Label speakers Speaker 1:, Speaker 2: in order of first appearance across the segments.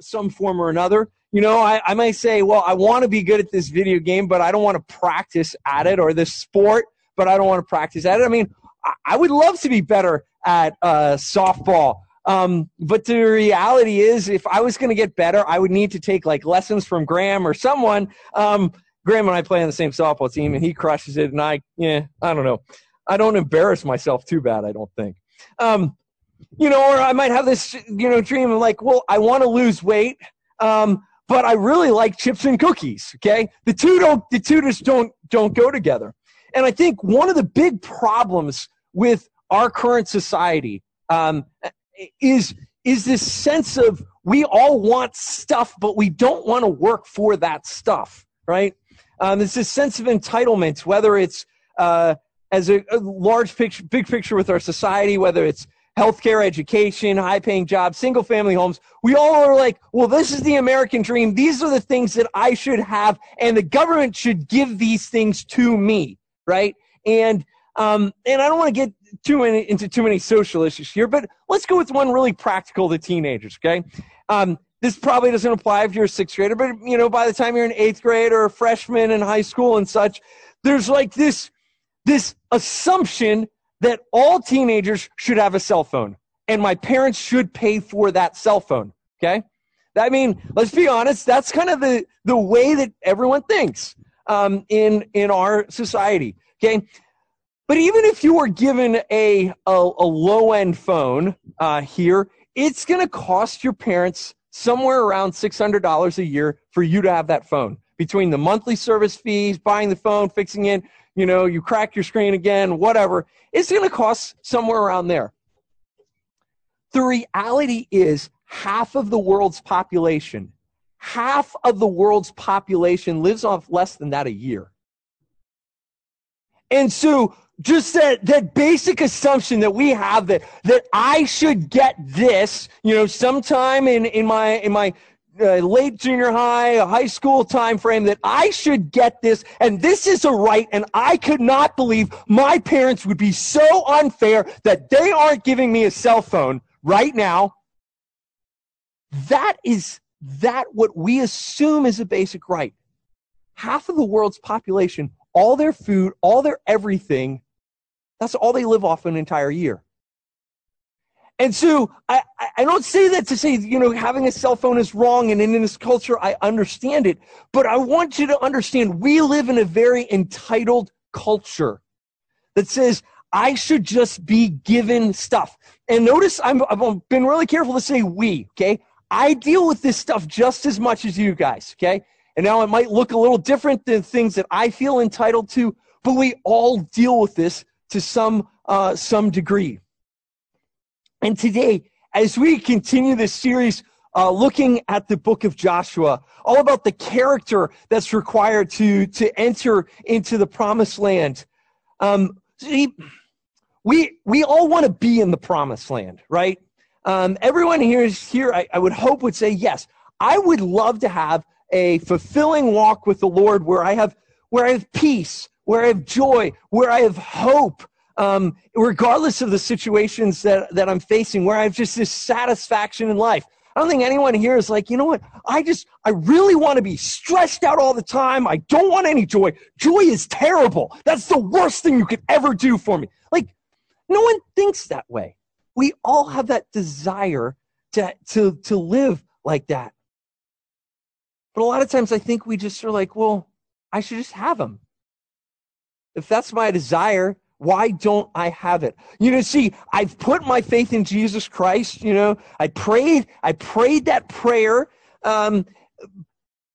Speaker 1: some form or another. You know, I, I might say, well, I want to be good at this video game, but I don't want to practice at it, or this sport, but I don't want to practice at it. I mean, I, I would love to be better at uh, softball. Um, but the reality is, if I was going to get better, I would need to take like lessons from Graham or someone. Um, Graham and I play on the same softball team, and he crushes it, and I, yeah, I don't know. I don't embarrass myself too bad. I don't think. Um, you know, or I might have this, you know, dream of like, well, I want to lose weight, um, but I really like chips and cookies. Okay, the two don't, the two just don't don't go together. And I think one of the big problems with our current society um, is is this sense of we all want stuff, but we don't want to work for that stuff, right? Um, it's this sense of entitlement, whether it's uh, as a, a large picture, big picture with our society, whether it's healthcare, education, high paying jobs, single family homes. We all are like, well, this is the American dream. These are the things that I should have, and the government should give these things to me, right? And um, and I don't want to get too many into too many social issues here, but let's go with one really practical to teenagers, okay? Um, this probably doesn't apply if you're a sixth grader, but you know, by the time you're in eighth grade or a freshman in high school and such, there's like this this assumption that all teenagers should have a cell phone and my parents should pay for that cell phone. Okay. I mean, let's be honest. That's kind of the, the way that everyone thinks um, in, in our society. Okay. But even if you were given a, a, a low end phone uh, here, it's going to cost your parents somewhere around $600 a year for you to have that phone between the monthly service fees, buying the phone, fixing it, you know, you crack your screen again, whatever. It's going to cost somewhere around there. The reality is half of the world's population, half of the world's population lives off less than that a year. And so just that, that basic assumption that we have that, that I should get this, you know, sometime in, in my, in my late junior high, high school time frame that I should get this and this is a right and I could not believe my parents would be so unfair that they aren't giving me a cell phone right now. That is that what we assume is a basic right. Half of the world's population, all their food, all their everything, that's all they live off an entire year. And so I, I don't say that to say, you know, having a cell phone is wrong. And in this culture, I understand it. But I want you to understand we live in a very entitled culture that says, I should just be given stuff. And notice I'm, I've been really careful to say we, okay? I deal with this stuff just as much as you guys, okay? And now it might look a little different than things that I feel entitled to, but we all deal with this to some, uh, some degree. And today, as we continue this series uh, looking at the book of Joshua, all about the character that's required to, to enter into the promised land. Um, see, we, we all want to be in the promised land, right? Um, everyone here is here, I, I would hope would say, yes, I would love to have a fulfilling walk with the Lord where I have, where I have peace, where I have joy, where I have hope, um, regardless of the situations that, that I'm facing, where I have just this satisfaction in life. I don't think anyone here is like, you know what? I just, I really want to be stressed out all the time. I don't want any joy. Joy is terrible. That's the worst thing you could ever do for me. Like, no one thinks that way. We all have that desire to, to, to live like that. But a lot of times I think we just are like, well, I should just have them. If that's my desire, why don't I have it? You know, see, I've put my faith in Jesus Christ. You know, I prayed, I prayed that prayer. Um,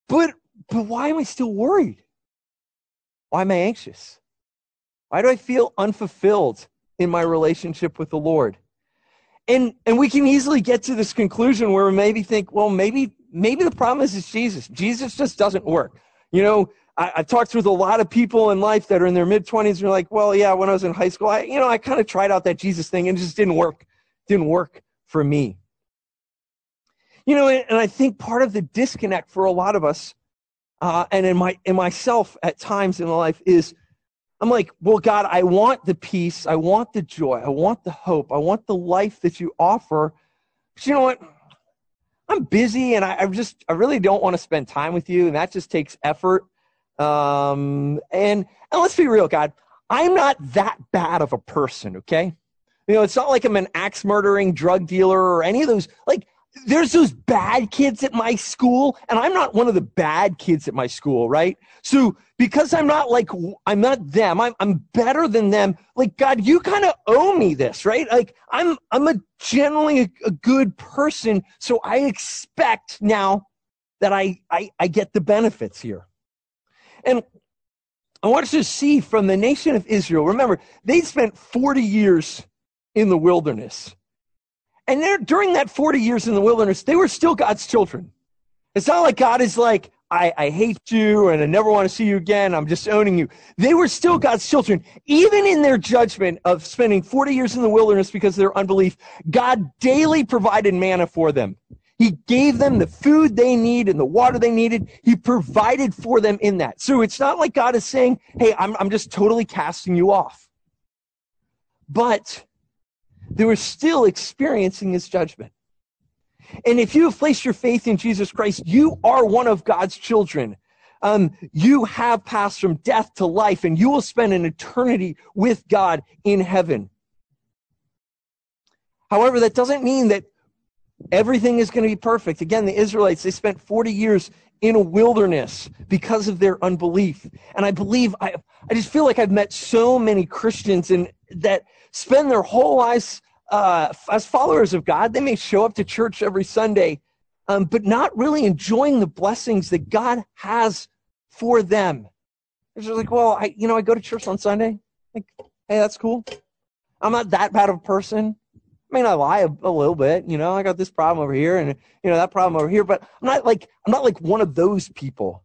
Speaker 1: but, but why am I still worried? Why am I anxious? Why do I feel unfulfilled in my relationship with the Lord? And, and we can easily get to this conclusion where we maybe think, well, maybe, maybe the problem is Jesus. Jesus just doesn't work. You know, I, have talked with a lot of people in life that are in their mid 20s and are like, well, yeah, when I was in high school, I, you know, I kind of tried out that Jesus thing and it just didn't work. Didn't work for me. You know, and, and I think part of the disconnect for a lot of us, uh, and in my in myself at times in life is I'm like, well, God, I want the peace, I want the joy, I want the hope, I want the life that you offer. But you know what? I'm busy and I, I just, I really don't want to spend time with you. And that just takes effort. Um, and, and let's be real, God, I'm not that bad of a person, okay? You know, it's not like I'm an axe murdering drug dealer or any of those. Like, there's those bad kids at my school, and I'm not one of the bad kids at my school, right? So because I'm not like I'm not them, I'm I'm better than them. Like God, you kind of owe me this, right? Like I'm I'm a generally a, a good person, so I expect now that I, I I get the benefits here. And I want us to see from the nation of Israel. Remember, they spent 40 years in the wilderness. And during that 40 years in the wilderness, they were still God's children. It's not like God is like, I, I hate you and I never want to see you again. I'm just owning you. They were still God's children. Even in their judgment of spending 40 years in the wilderness because of their unbelief, God daily provided manna for them. He gave them the food they need and the water they needed. He provided for them in that. So it's not like God is saying, Hey, I'm, I'm just totally casting you off. But they were still experiencing his judgment. And if you have placed your faith in Jesus Christ, you are one of God's children. Um, you have passed from death to life, and you will spend an eternity with God in heaven. However, that doesn't mean that everything is going to be perfect. Again, the Israelites, they spent 40 years in a wilderness because of their unbelief. And I believe, I, I just feel like I've met so many Christians and that spend their whole lives uh, as followers of God. They may show up to church every Sunday, um, but not really enjoying the blessings that God has for them. They're just like, well, I, you know, I go to church on Sunday. Like, hey, that's cool. I'm not that bad of a person. I mean, I lie a, a, little bit, you know, I got this problem over here and, you know, that problem over here, but I'm not like, I'm not like one of those people.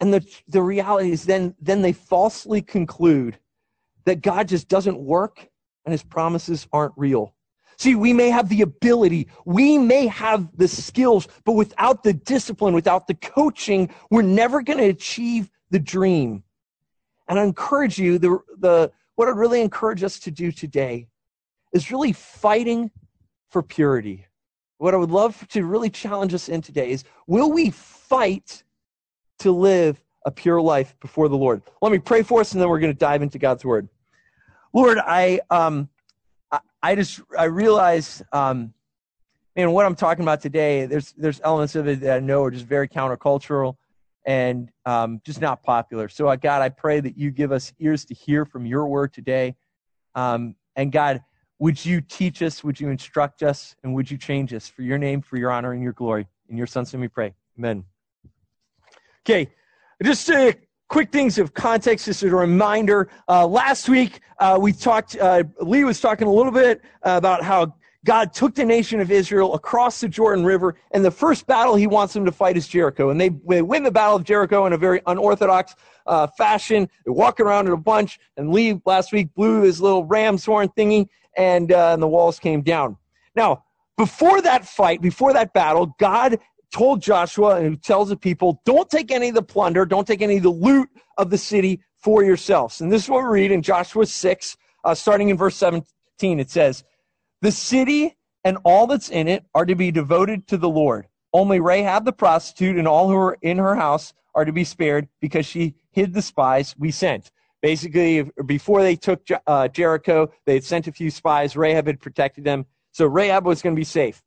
Speaker 1: And the, the reality is then, then they falsely conclude that God just doesn't work and his promises aren't real. See, we may have the ability, we may have the skills, but without the discipline, without the coaching, we're never going to achieve the dream. And I encourage you, the, the, what I'd really encourage us to do today is really fighting for purity. What I would love to really challenge us in today is will we fight to live a pure life before the Lord? Let me pray for us and then we're going to dive into God's word. Lord, I, um, I, I just, I realize, um, man, what I'm talking about today, there's, there's elements of it that I know are just very countercultural and um, just not popular. So, uh, God, I pray that you give us ears to hear from your word today. Um, and God, would you teach us? Would you instruct us? And would you change us for your name, for your honor, and your glory? In your son's name we pray. Amen. Okay, just a quick things of context, just a reminder. Uh, last week, uh, we talked, uh, Lee was talking a little bit about how God took the nation of Israel across the Jordan River, and the first battle he wants them to fight is Jericho. And they, they win the Battle of Jericho in a very unorthodox uh, fashion. They walk around in a bunch, and Lee last week blew his little ram's horn thingy, and, uh, and the walls came down. Now, before that fight, before that battle, God told Joshua and who tells the people, don't take any of the plunder, don't take any of the loot of the city for yourselves. And this is what we read in Joshua 6, uh, starting in verse 17. It says, The city and all that's in it are to be devoted to the Lord. Only Rahab the prostitute and all who are in her house are to be spared because she hid the spies we sent. Basically, before they took uh, Jericho, they had sent a few spies. Rahab had protected them. So Rahab was going to be safe.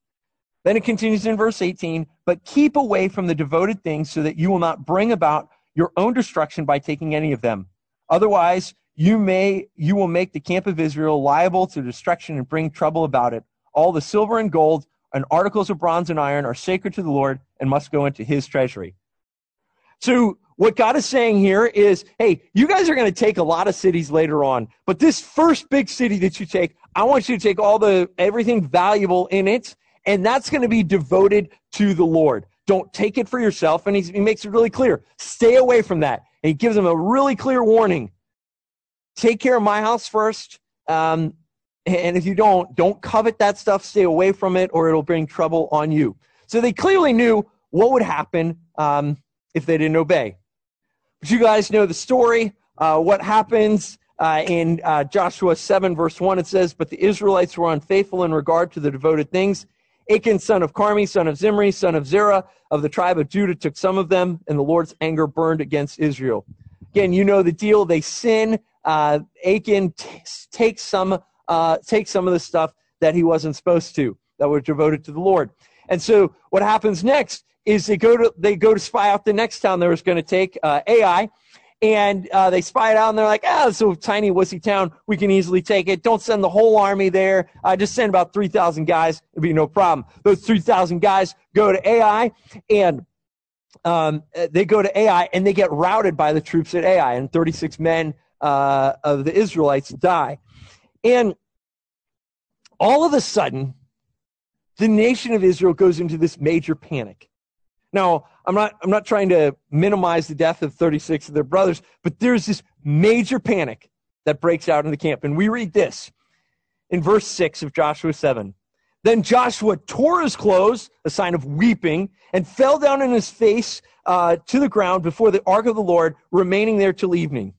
Speaker 1: Then it continues in verse 18, but keep away from the devoted things so that you will not bring about your own destruction by taking any of them. Otherwise, you may you will make the camp of Israel liable to destruction and bring trouble about it. All the silver and gold and articles of bronze and iron are sacred to the Lord and must go into his treasury. So what God is saying here is, hey, you guys are going to take a lot of cities later on, but this first big city that you take, I want you to take all the everything valuable in it and that's going to be devoted to the Lord. Don't take it for yourself. And he makes it really clear stay away from that. And he gives them a really clear warning take care of my house first. Um, and if you don't, don't covet that stuff, stay away from it, or it'll bring trouble on you. So they clearly knew what would happen um, if they didn't obey. But you guys know the story. Uh, what happens uh, in uh, Joshua 7, verse 1, it says, But the Israelites were unfaithful in regard to the devoted things Achan, son of Carmi, son of Zimri, son of Zerah, of the tribe of Judah, took some of them, and the Lord's anger burned against Israel. Again, you know the deal. They sin. Uh, Achan t- takes some, uh, takes some of the stuff that he wasn't supposed to, that were devoted to the Lord. And so what happens next is they go to they go to spy out the next town they was going to take, uh, Ai, and uh, they spy it out and they're like, ah, so tiny wussy town, we can easily take it. Don't send the whole army there. Uh, just send about 3,000 guys. It'd be no problem. Those 3,000 guys go to Ai and um, they go to Ai and they get routed by the troops at Ai and 36 men uh, of the Israelites die. And all of a sudden, the nation of Israel goes into this major panic. Now, I'm not, I'm not trying to minimize the death of 36 of their brothers, but there's this major panic that breaks out in the camp. And we read this in verse 6 of Joshua 7. Then Joshua tore his clothes, a sign of weeping, and fell down on his face uh, to the ground before the ark of the Lord, remaining there till evening.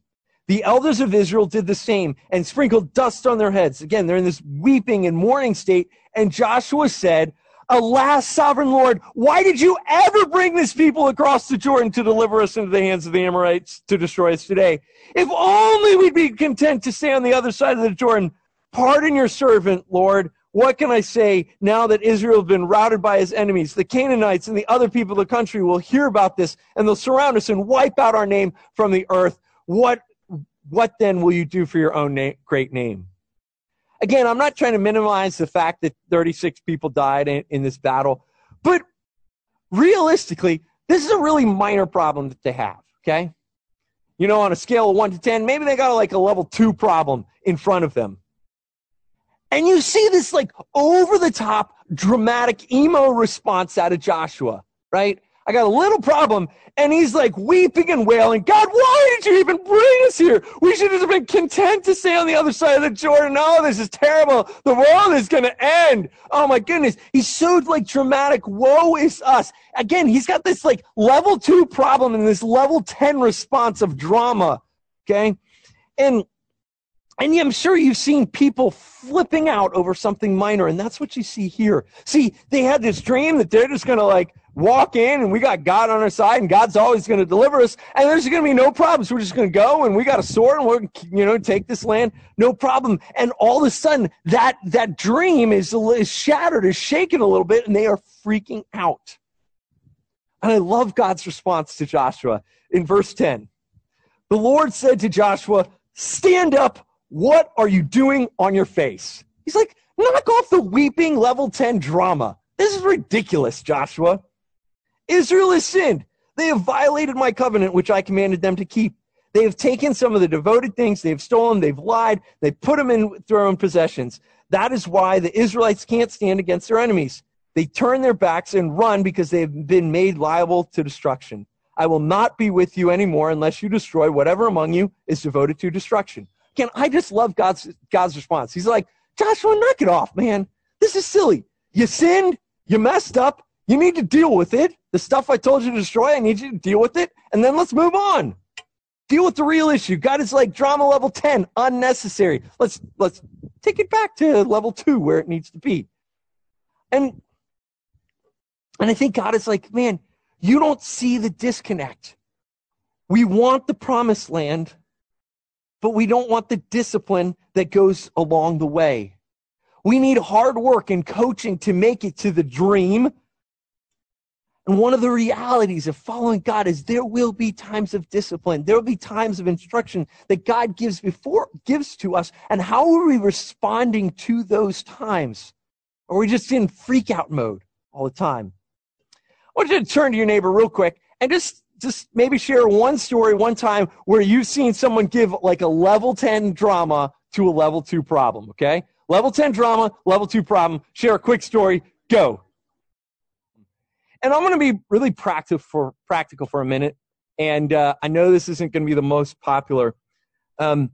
Speaker 1: The elders of Israel did the same and sprinkled dust on their heads. Again, they're in this weeping and mourning state. And Joshua said, Alas, sovereign Lord, why did you ever bring this people across the Jordan to deliver us into the hands of the Amorites to destroy us today? If only we'd be content to stay on the other side of the Jordan. Pardon your servant, Lord. What can I say now that Israel has been routed by his enemies? The Canaanites and the other people of the country will hear about this and they'll surround us and wipe out our name from the earth. What, what then will you do for your own na- great name? Again, I'm not trying to minimize the fact that 36 people died in, in this battle, but realistically, this is a really minor problem that they have, okay? You know, on a scale of 1 to 10, maybe they got like a level 2 problem in front of them. And you see this like over the top dramatic emo response out of Joshua, right? I got a little problem. And he's like weeping and wailing, God, why did you even bring us here? We should have been content to stay on the other side of the Jordan. Oh, this is terrible. The world is going to end. Oh my goodness. He's so like dramatic. Woe is us. Again, he's got this like level two problem and this level 10 response of drama. Okay. And and I'm sure you've seen people flipping out over something minor, and that's what you see here. See, they had this dream that they're just going to like walk in and we got God on our side and God's always going to deliver us and there's going to be no problems. We're just going to go and we got a sword and we're, you know, take this land. No problem. And all of a sudden that, that dream is, is shattered, is shaken a little bit and they are freaking out. And I love God's response to Joshua in verse 10. The Lord said to Joshua, stand up. What are you doing on your face? He's like, knock off the weeping level 10 drama. This is ridiculous, Joshua. Israel has sinned. They have violated my covenant, which I commanded them to keep. They have taken some of the devoted things, they've stolen, they've lied, they put them in their own possessions. That is why the Israelites can't stand against their enemies. They turn their backs and run because they have been made liable to destruction. I will not be with you anymore unless you destroy whatever among you is devoted to destruction. Again, I just love God's God's response. He's like, Joshua, knock it off, man. This is silly. You sinned, you messed up, you need to deal with it. The stuff I told you to destroy, I need you to deal with it. And then let's move on. Deal with the real issue. God is like drama level 10, unnecessary. Let's let's take it back to level 2 where it needs to be. And and I think God is like, man, you don't see the disconnect. We want the promised land, but we don't want the discipline that goes along the way. We need hard work and coaching to make it to the dream, and one of the realities of following God is there will be times of discipline. There will be times of instruction that God gives before gives to us. And how are we responding to those times? Are we just in freak out mode all the time? I want you to turn to your neighbor real quick and just just maybe share one story one time where you've seen someone give like a level 10 drama to a level 2 problem, okay? Level 10 drama, level 2 problem. Share a quick story. Go and I'm going to be really practical for practical for a minute. And uh, I know this isn't going to be the most popular, um,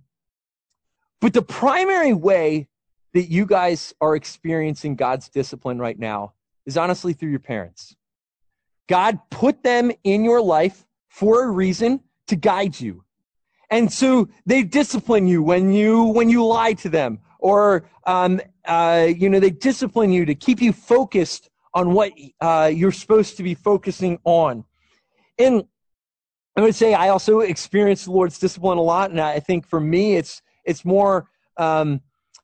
Speaker 1: but the primary way that you guys are experiencing God's discipline right now is honestly through your parents. God put them in your life for a reason to guide you. And so they discipline you when you when you lie to them or um, uh, you know, they discipline you to keep you focused on what uh, you're supposed to be focusing on. And I would say I also experience the Lord's discipline a lot, and I think for me, it's it's more um,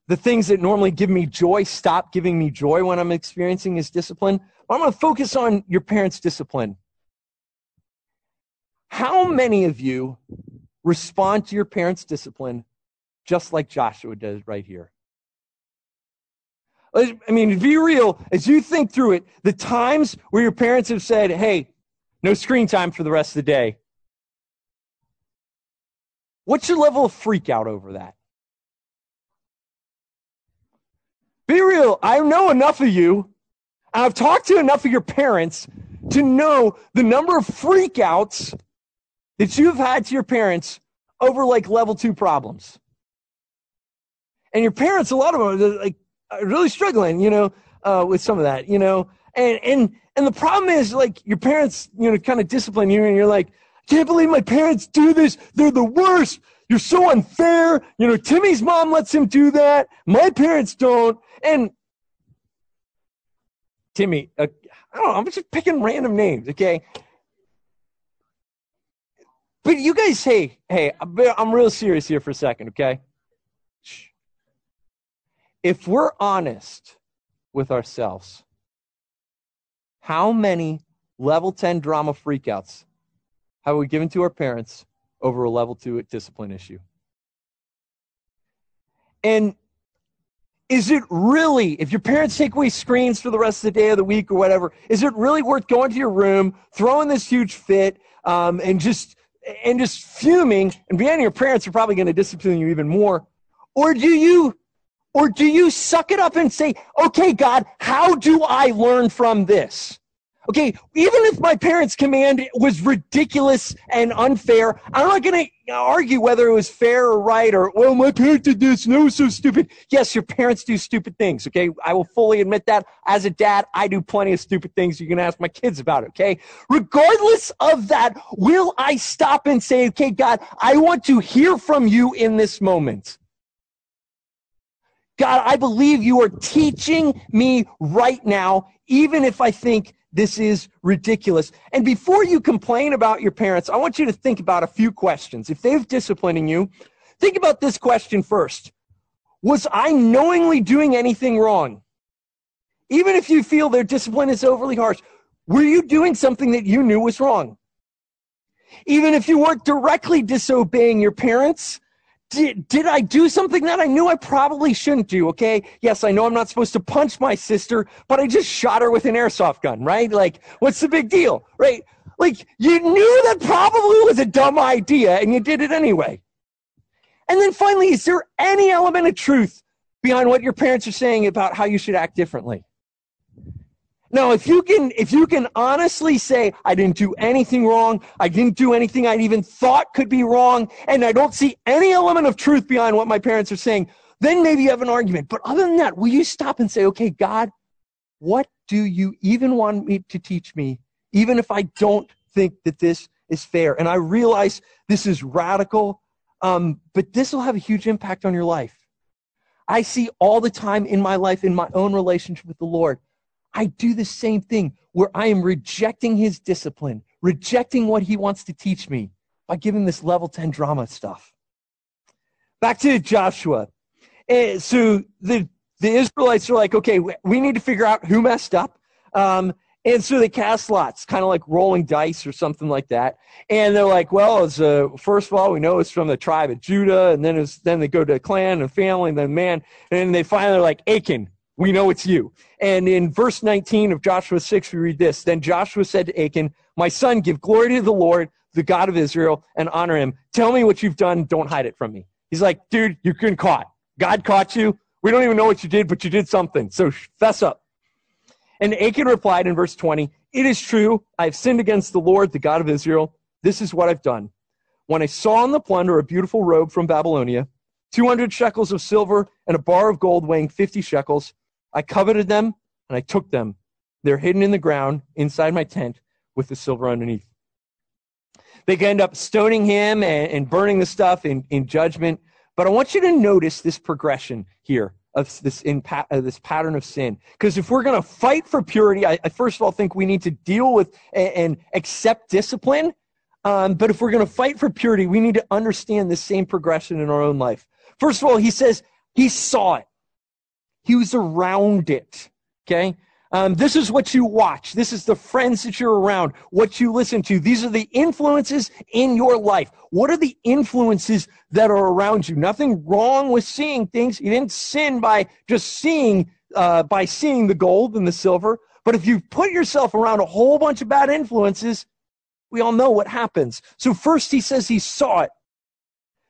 Speaker 1: the things that normally give me joy stop giving me joy when I'm experiencing His discipline. But I'm going to focus on your parents' discipline. How many of you respond to your parents' discipline just like Joshua does right here? I mean, be real, as you think through it, the times where your parents have said, hey, no screen time for the rest of the day, what's your level of freak out over that? Be real. I know enough of you, and I've talked to enough of your parents to know the number of freakouts that you've had to your parents over like level two problems. And your parents, a lot of them, are like really struggling, you know, uh, with some of that, you know. And and and the problem is like your parents, you know, kind of discipline you, and you're like, I can't believe my parents do this. They're the worst. You're so unfair. You know, Timmy's mom lets him do that. My parents don't. And Timmy, uh, I don't know. I'm just picking random names, okay? But you guys, hey, hey, I'm real serious here for a second, okay? If we're honest with ourselves, how many level 10 drama freakouts have we given to our parents over a level 2 discipline issue? And is it really, if your parents take away screens for the rest of the day of the week or whatever, is it really worth going to your room, throwing this huge fit, um, and just and just fuming? And being your parents are probably going to discipline you even more. Or do you or do you suck it up and say, okay, God, how do I learn from this? Okay, even if my parents' command was ridiculous and unfair, I'm not going to argue whether it was fair or right or, well, my parents did this and it was so stupid. Yes, your parents do stupid things, okay? I will fully admit that. As a dad, I do plenty of stupid things. You can ask my kids about it, okay? Regardless of that, will I stop and say, okay, God, I want to hear from you in this moment? God, I believe you are teaching me right now, even if I think this is ridiculous. And before you complain about your parents, I want you to think about a few questions. If they've disciplining you, think about this question first. Was I knowingly doing anything wrong? Even if you feel their discipline is overly harsh, were you doing something that you knew was wrong? Even if you weren't directly disobeying your parents, did, did I do something that I knew I probably shouldn't do? Okay. Yes, I know I'm not supposed to punch my sister, but I just shot her with an airsoft gun, right? Like, what's the big deal, right? Like, you knew that probably was a dumb idea and you did it anyway. And then finally, is there any element of truth behind what your parents are saying about how you should act differently? Now, if you can, if you can honestly say, I didn't do anything wrong, I didn't do anything I even thought could be wrong, and I don't see any element of truth behind what my parents are saying, then maybe you have an argument. But other than that, will you stop and say, okay, God, what do you even want me to teach me, even if I don't think that this is fair? And I realize this is radical, um, but this will have a huge impact on your life. I see all the time in my life, in my own relationship with the Lord, I do the same thing where I am rejecting his discipline, rejecting what he wants to teach me by giving this level 10 drama stuff. Back to Joshua. So the, the Israelites are like, okay, we need to figure out who messed up. Um, and so they cast lots, kind of like rolling dice or something like that. And they're like, well, it's, uh, first of all, we know it's from the tribe of Judah. And then, it's, then they go to a clan and family and then man. And then they finally are like, Achan, we know it's you. And in verse 19 of Joshua 6, we read this Then Joshua said to Achan, My son, give glory to the Lord, the God of Israel, and honor him. Tell me what you've done. Don't hide it from me. He's like, Dude, you've been caught. God caught you. We don't even know what you did, but you did something. So fess up. And Achan replied in verse 20, It is true. I have sinned against the Lord, the God of Israel. This is what I've done. When I saw in the plunder a beautiful robe from Babylonia, 200 shekels of silver, and a bar of gold weighing 50 shekels, I coveted them and I took them. They're hidden in the ground inside my tent with the silver underneath. They end up stoning him and, and burning the stuff in, in judgment. But I want you to notice this progression here of this pa- uh, this pattern of sin. Because if we're going to fight for purity, I, I, first of all think we need to deal with and, and accept discipline. Um, but if we're going to fight for purity, we need to understand the same progression in our own life. First of all, he says he saw it. He was around it. Okay. Um, this is what you watch. This is the friends that you're around, what you listen to. These are the influences in your life. What are the influences that are around you? Nothing wrong with seeing things. You didn't sin by just seeing, uh, by seeing the gold and the silver. But if you put yourself around a whole bunch of bad influences, we all know what happens. So first he says he saw it.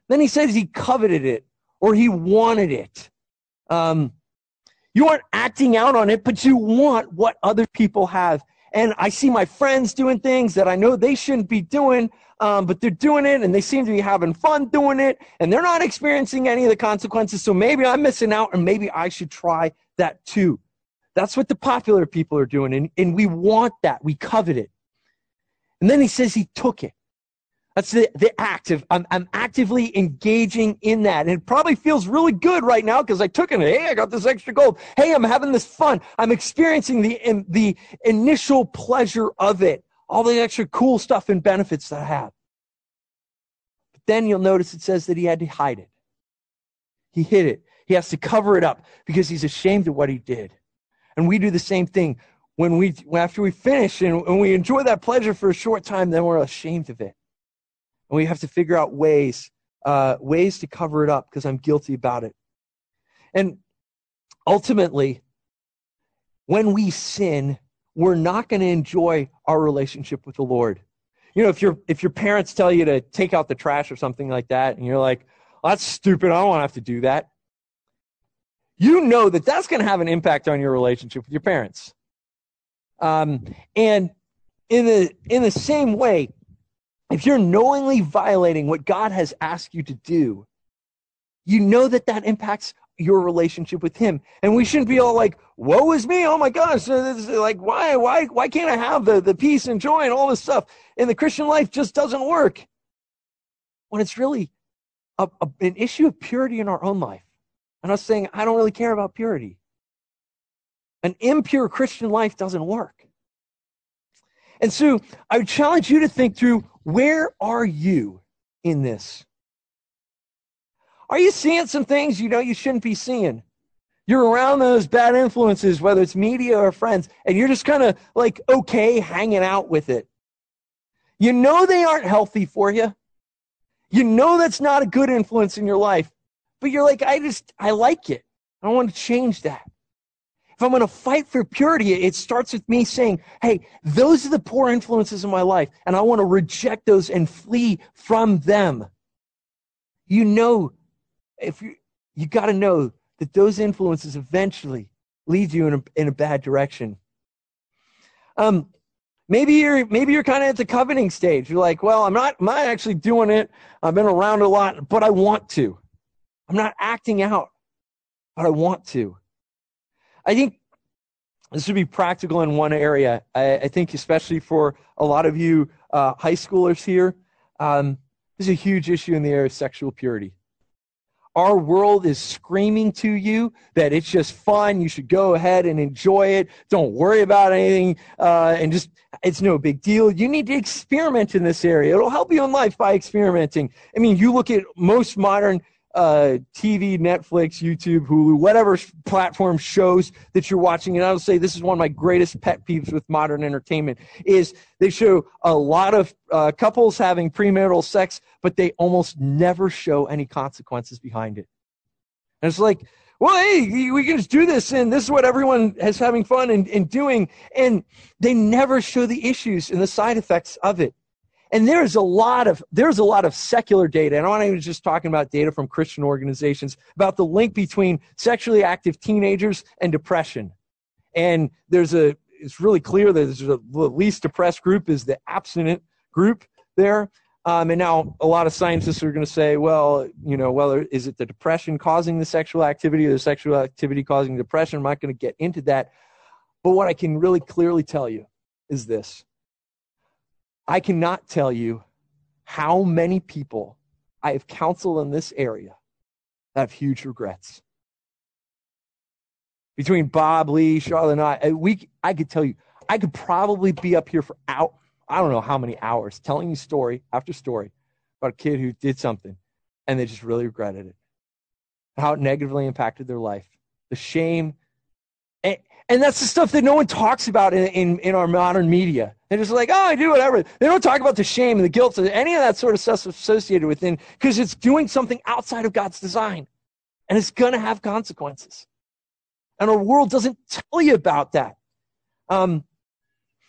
Speaker 1: Then he says he coveted it or he wanted it. Um, you aren't acting out on it, but you want what other people have. And I see my friends doing things that I know they shouldn't be doing, um, but they're doing it and they seem to be having fun doing it and they're not experiencing any of the consequences. So maybe I'm missing out and maybe I should try that too. That's what the popular people are doing. And, and we want that. We covet it. And then he says he took it. That's the, the active. I'm, I'm actively engaging in that. And it probably feels really good right now because I took it. Hey, I got this extra gold. Hey, I'm having this fun. I'm experiencing the, in, the initial pleasure of it. All the extra cool stuff and benefits that I have. But then you'll notice it says that he had to hide it. He hid it. He has to cover it up because he's ashamed of what he did. And we do the same thing when we, after we finish and, and we enjoy that pleasure for a short time, then we're ashamed of it. And we have to figure out ways, uh, ways to cover it up because I'm guilty about it. And ultimately, when we sin, we're not going to enjoy our relationship with the Lord. You know, if your if your parents tell you to take out the trash or something like that, and you're like, oh, "That's stupid. I don't want to have to do that," you know that that's going to have an impact on your relationship with your parents. Um, and in the in the same way, if you're knowingly violating what God has asked you to do, you know that that impacts your relationship with Him. And we shouldn't be all like, "Woe is me! Oh my gosh! like, why, why, why can't I have the the peace and joy and all this stuff?" And the Christian life just doesn't work. When it's really a, a, an issue of purity in our own life. I'm not saying I don't really care about purity. An impure Christian life doesn't work. And so I would challenge you to think through where are you in this? Are you seeing some things you know you shouldn't be seeing? You're around those bad influences, whether it's media or friends, and you're just kind of like okay hanging out with it. You know they aren't healthy for you. You know that's not a good influence in your life, but you're like, I just, I like it. I don't want to change that. If I'm going to fight for purity, it starts with me saying, hey, those are the poor influences in my life, and I want to reject those and flee from them. You know, if you, you got to know that those influences eventually lead you in a, in a bad direction. Um, maybe you're maybe you're kind of at the coveting stage. You're like, well, I'm not I'm not actually doing it. I've been around a lot, but I want to. I'm not acting out, but I want to. I think this would be practical in one area. I, I think, especially for a lot of you uh, high schoolers here, um, this is a huge issue in the area of sexual purity. Our world is screaming to you that it's just fun. You should go ahead and enjoy it. Don't worry about anything, uh, and just it's no big deal. You need to experiment in this area. It'll help you in life by experimenting. I mean, you look at most modern uh, TV, Netflix, YouTube, Hulu, whatever platform shows that you're watching. And I will say this is one of my greatest pet peeves with modern entertainment is they show a lot of uh, couples having premarital sex, but they almost never show any consequences behind it. And it's like, well, hey, we can just do this, and this is what everyone is having fun and, and doing. And they never show the issues and the side effects of it. And there's a lot of there's a lot of secular data, and I'm not even just talking about data from Christian organizations about the link between sexually active teenagers and depression. And there's a it's really clear that a, the least depressed group is the abstinent group there. Um, and now a lot of scientists are going to say, well, you know, well, is it the depression causing the sexual activity or the sexual activity causing depression? I'm not going to get into that. But what I can really clearly tell you is this I cannot tell you how many people I have counseled in this area that have huge regrets. between Bob, Lee, Charlotte, and I, uh, we, I could tell you, I could probably be up here for out, I don't know how many hours telling you story after story about a kid who did something and they just really regretted it. How it negatively impacted their life. The shame. And, that's the stuff that no one talks about in, in, in our modern media. They're just like, oh, I do whatever. They don't talk about the shame and the guilt, and any of that sort of stuff associated with it, because it's doing something outside of God's design. And it's going to have consequences. And our world doesn't tell you about that. Um,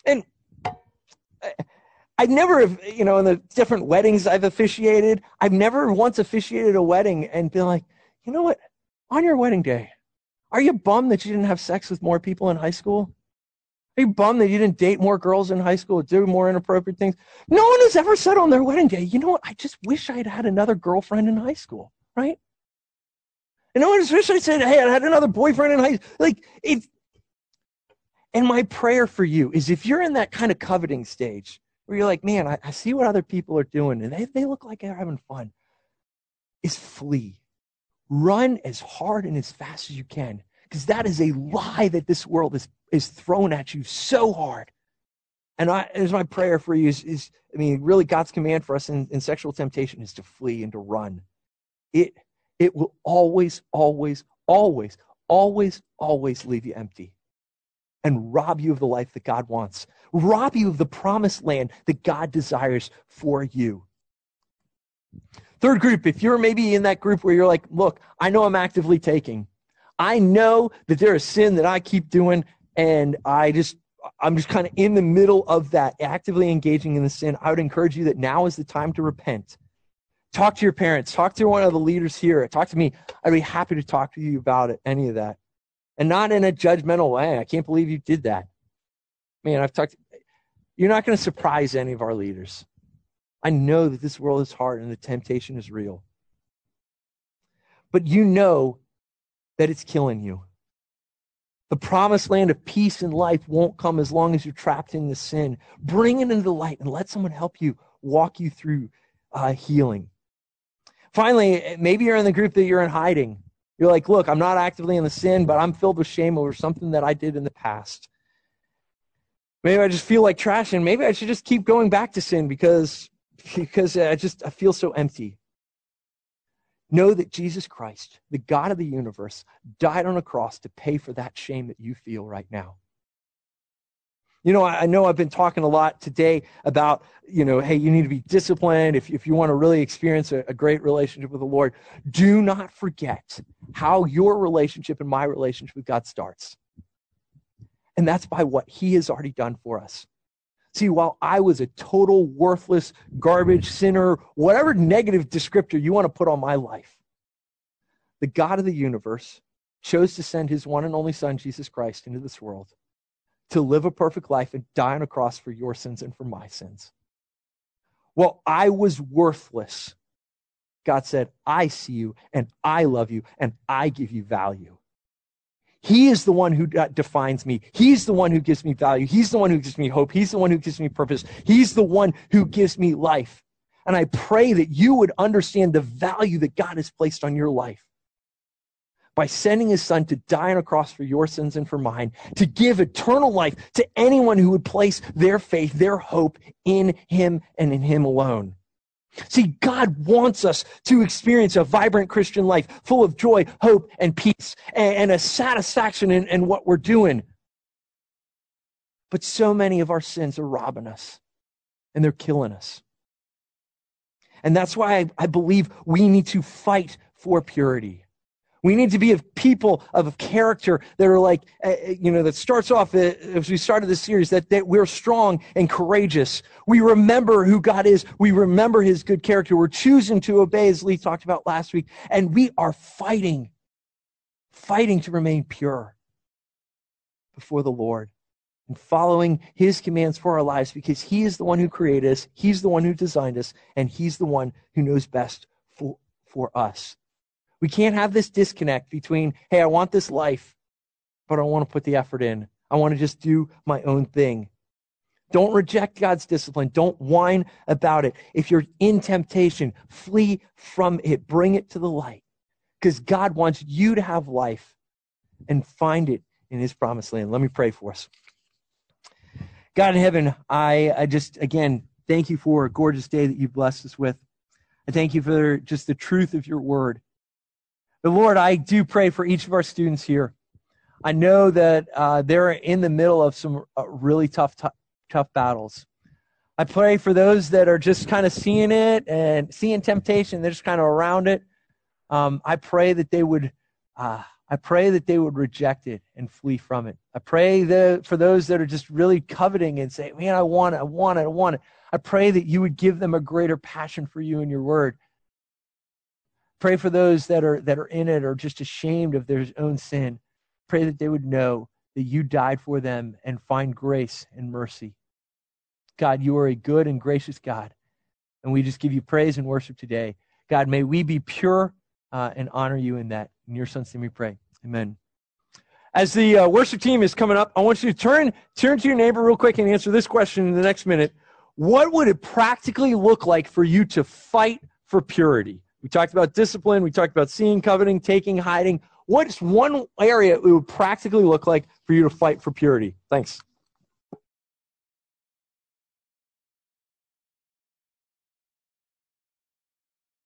Speaker 1: and I never have, you know, in the different weddings I've officiated, I've never once officiated a wedding and been like, you know what, on your wedding day, are you bummed that you didn't have sex with more people in high school? Are you bummed that you didn't date more girls in high school, do more inappropriate things? No one has ever said on their wedding day, you know what, I just wish I had had another girlfriend in high school, right? And no one has wished I said, hey, I had another boyfriend in high school. Like, it's, and my prayer for you is if you're in that kind of coveting stage, where you're like, man, I, I see what other people are doing and they, they look like they're having fun, is flee. Run as hard and as fast as you can because that is a lie that this world is, is thrown at you so hard. And I, is my prayer for you is, is, I mean, really God's command for us in, in sexual temptation is to flee and to run. It, it will always, always, always, always, always leave you empty and rob you of the life that God wants, rob you of the promised land that God desires for you. Third group, if you're maybe in that group where you're like, look, I know I'm actively taking. I know that there is sin that I keep doing, and I just, I'm just kind of in the middle of that, actively engaging in the sin. I would encourage you that now is the time to repent. Talk to your parents, talk to one of the leaders here, talk to me. I'd be happy to talk to you about it, any of that and not in a judgmental way. I can't believe you did that. Man, I've talked, you're not going to surprise any of our leaders. I know that this world is hard and the temptation is real. But you know that it's killing you. The promised land of peace and life won't come as long as you're trapped in the sin. Bring it into the light and let someone help you walk you through uh, healing. Finally, maybe you're in the group that you're in hiding. You're like, look, I'm not actively in the sin, but I'm filled with shame over something that I did in the past. Maybe I just feel like trash, and maybe I should just keep going back to sin because because I just I feel so empty. Know that Jesus Christ, the God of the universe, died on a cross to pay for that shame that you feel right now. You know, I know I've been talking a lot today about, you know, hey, you need to be disciplined if, if you want to really experience a, a great relationship with the Lord. Do not forget how your relationship and my relationship with God starts. And that's by what He has already done for us. See, while I was a total worthless, garbage, sinner, whatever negative descriptor you want to put on my life, the God of the universe chose to send His one and only Son, Jesus Christ, into this world to live a perfect life and die on a cross for your sins and for my sins. Well, I was worthless. God said, I see you and I love you and I give you value. He is the one who uh, defines me. He's the one who gives me value. He's the one who gives me hope. He's the one who gives me purpose. He's the one who gives me life. And I pray that you would understand the value that God has placed on your life by sending his son to die on a cross for your sins and for mine, to give eternal life to anyone who would place their faith, their hope in him and in him alone. See, God wants us to experience a vibrant Christian life full of joy, hope, and peace, and, a satisfaction in, in what we're doing. But so many of our sins are robbing us, and they're killing us. And that's why I, I believe we need to fight for purity. We need to be a people of character that are like, uh, you know, that starts off uh, as we started this series, that, that we're strong and courageous. We remember who God is. We remember his good character. We're choosing to obey, as Lee talked about last week. And we are fighting, fighting to remain pure before the Lord and following his commands for our lives because he is the one who created us. He's the one who designed us and he's the one who knows best for, for us. We can't have this disconnect between, hey, I want this life, but I don't want to put the effort in. I want to just do my own thing. Don't reject God's discipline. Don't whine about it. If you're in temptation, flee from it. Bring it to the light because God wants you to have life and find it in his promised land. Let me pray for us. God in heaven, I, I just, again, thank you for a gorgeous day that you've blessed us with. I thank you for just the truth of your word. Lord, I do pray for each of our students here. I know that uh, they're in the middle of some uh, really tough, t- tough battles. I pray for those that are just kind of seeing it and seeing temptation. They're just kind of around it. Um, I pray that they would. Uh, I pray that they would reject it and flee from it. I pray for those that are just really coveting and say, "Man, I want it. I want it. I want it." I pray that you would give them a greater passion for you and your word. Pray for those that are that are in it or just ashamed of their own sin. Pray that they would know that you died for them and find grace and mercy. God, you are a good and gracious God. And we just give you praise and worship today. God, may we be pure uh, and honor you in that. In your son's name we pray. Amen. As the uh, worship team is coming up, I want you to turn, turn to your neighbor real quick and answer this question in the next minute. What would it practically look like for you to fight for purity? We talked about discipline. We talked about seeing, coveting, taking, hiding. What's one area it would practically look like for you to fight for purity? Thanks.